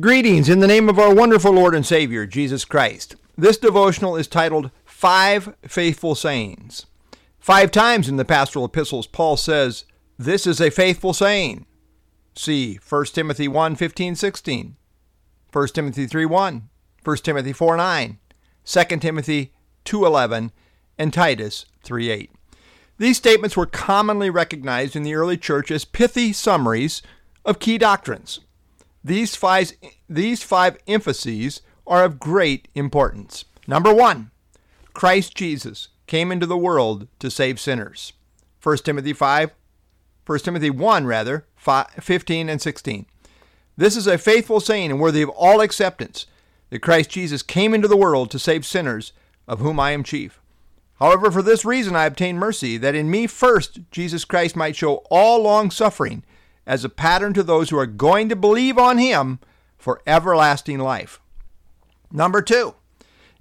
Greetings in the name of our wonderful Lord and Savior, Jesus Christ. This devotional is titled Five Faithful Sayings. Five times in the pastoral epistles, Paul says, This is a faithful saying. See 1 Timothy 1 15, 16, 1 Timothy 3 1, 1 Timothy 4 9, 2 Timothy 2 11, and Titus 3 8. These statements were commonly recognized in the early church as pithy summaries of key doctrines. These five, these five emphases are of great importance. Number one, Christ Jesus came into the world to save sinners. 1 Timothy 5, 1 Timothy 1, rather, 5, 15 and 16. This is a faithful saying and worthy of all acceptance that Christ Jesus came into the world to save sinners, of whom I am chief. However, for this reason I obtained mercy, that in me first Jesus Christ might show all long suffering as a pattern to those who are going to believe on him for everlasting life. Number two,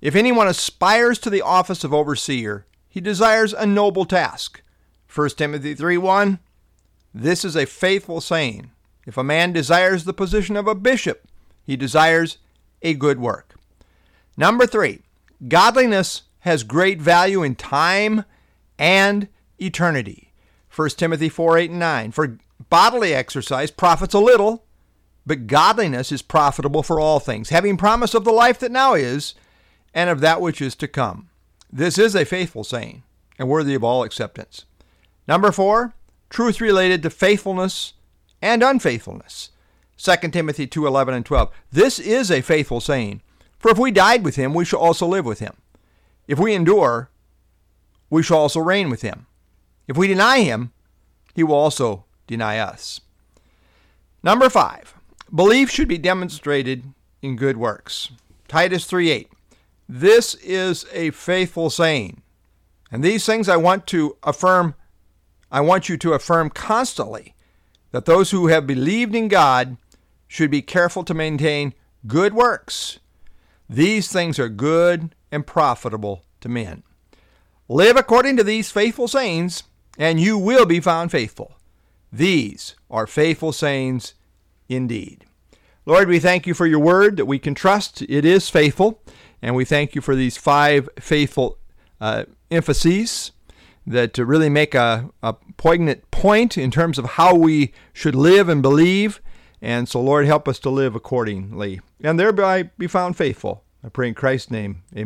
if anyone aspires to the office of overseer, he desires a noble task. 1 Timothy 3 1. This is a faithful saying. If a man desires the position of a bishop, he desires a good work. Number three, godliness has great value in time and eternity. 1 Timothy 4 8 and 9. For bodily exercise profits a little, but godliness is profitable for all things, having promise of the life that now is and of that which is to come. This is a faithful saying and worthy of all acceptance. Number four, truth related to faithfulness and unfaithfulness. 2 Timothy 2 11 and 12. This is a faithful saying, for if we died with him, we shall also live with him. If we endure, we shall also reign with him. If we deny him, he will also deny us. Number five, belief should be demonstrated in good works. Titus 3 8. This is a faithful saying. And these things I want to affirm, I want you to affirm constantly that those who have believed in God should be careful to maintain good works. These things are good and profitable to men. Live according to these faithful sayings, and you will be found faithful. These are faithful sayings indeed. Lord, we thank you for your word that we can trust. It is faithful. And we thank you for these five faithful uh, emphases that really make a, a poignant point in terms of how we should live and believe. And so, Lord, help us to live accordingly and thereby be found faithful. I pray in Christ's name. Amen.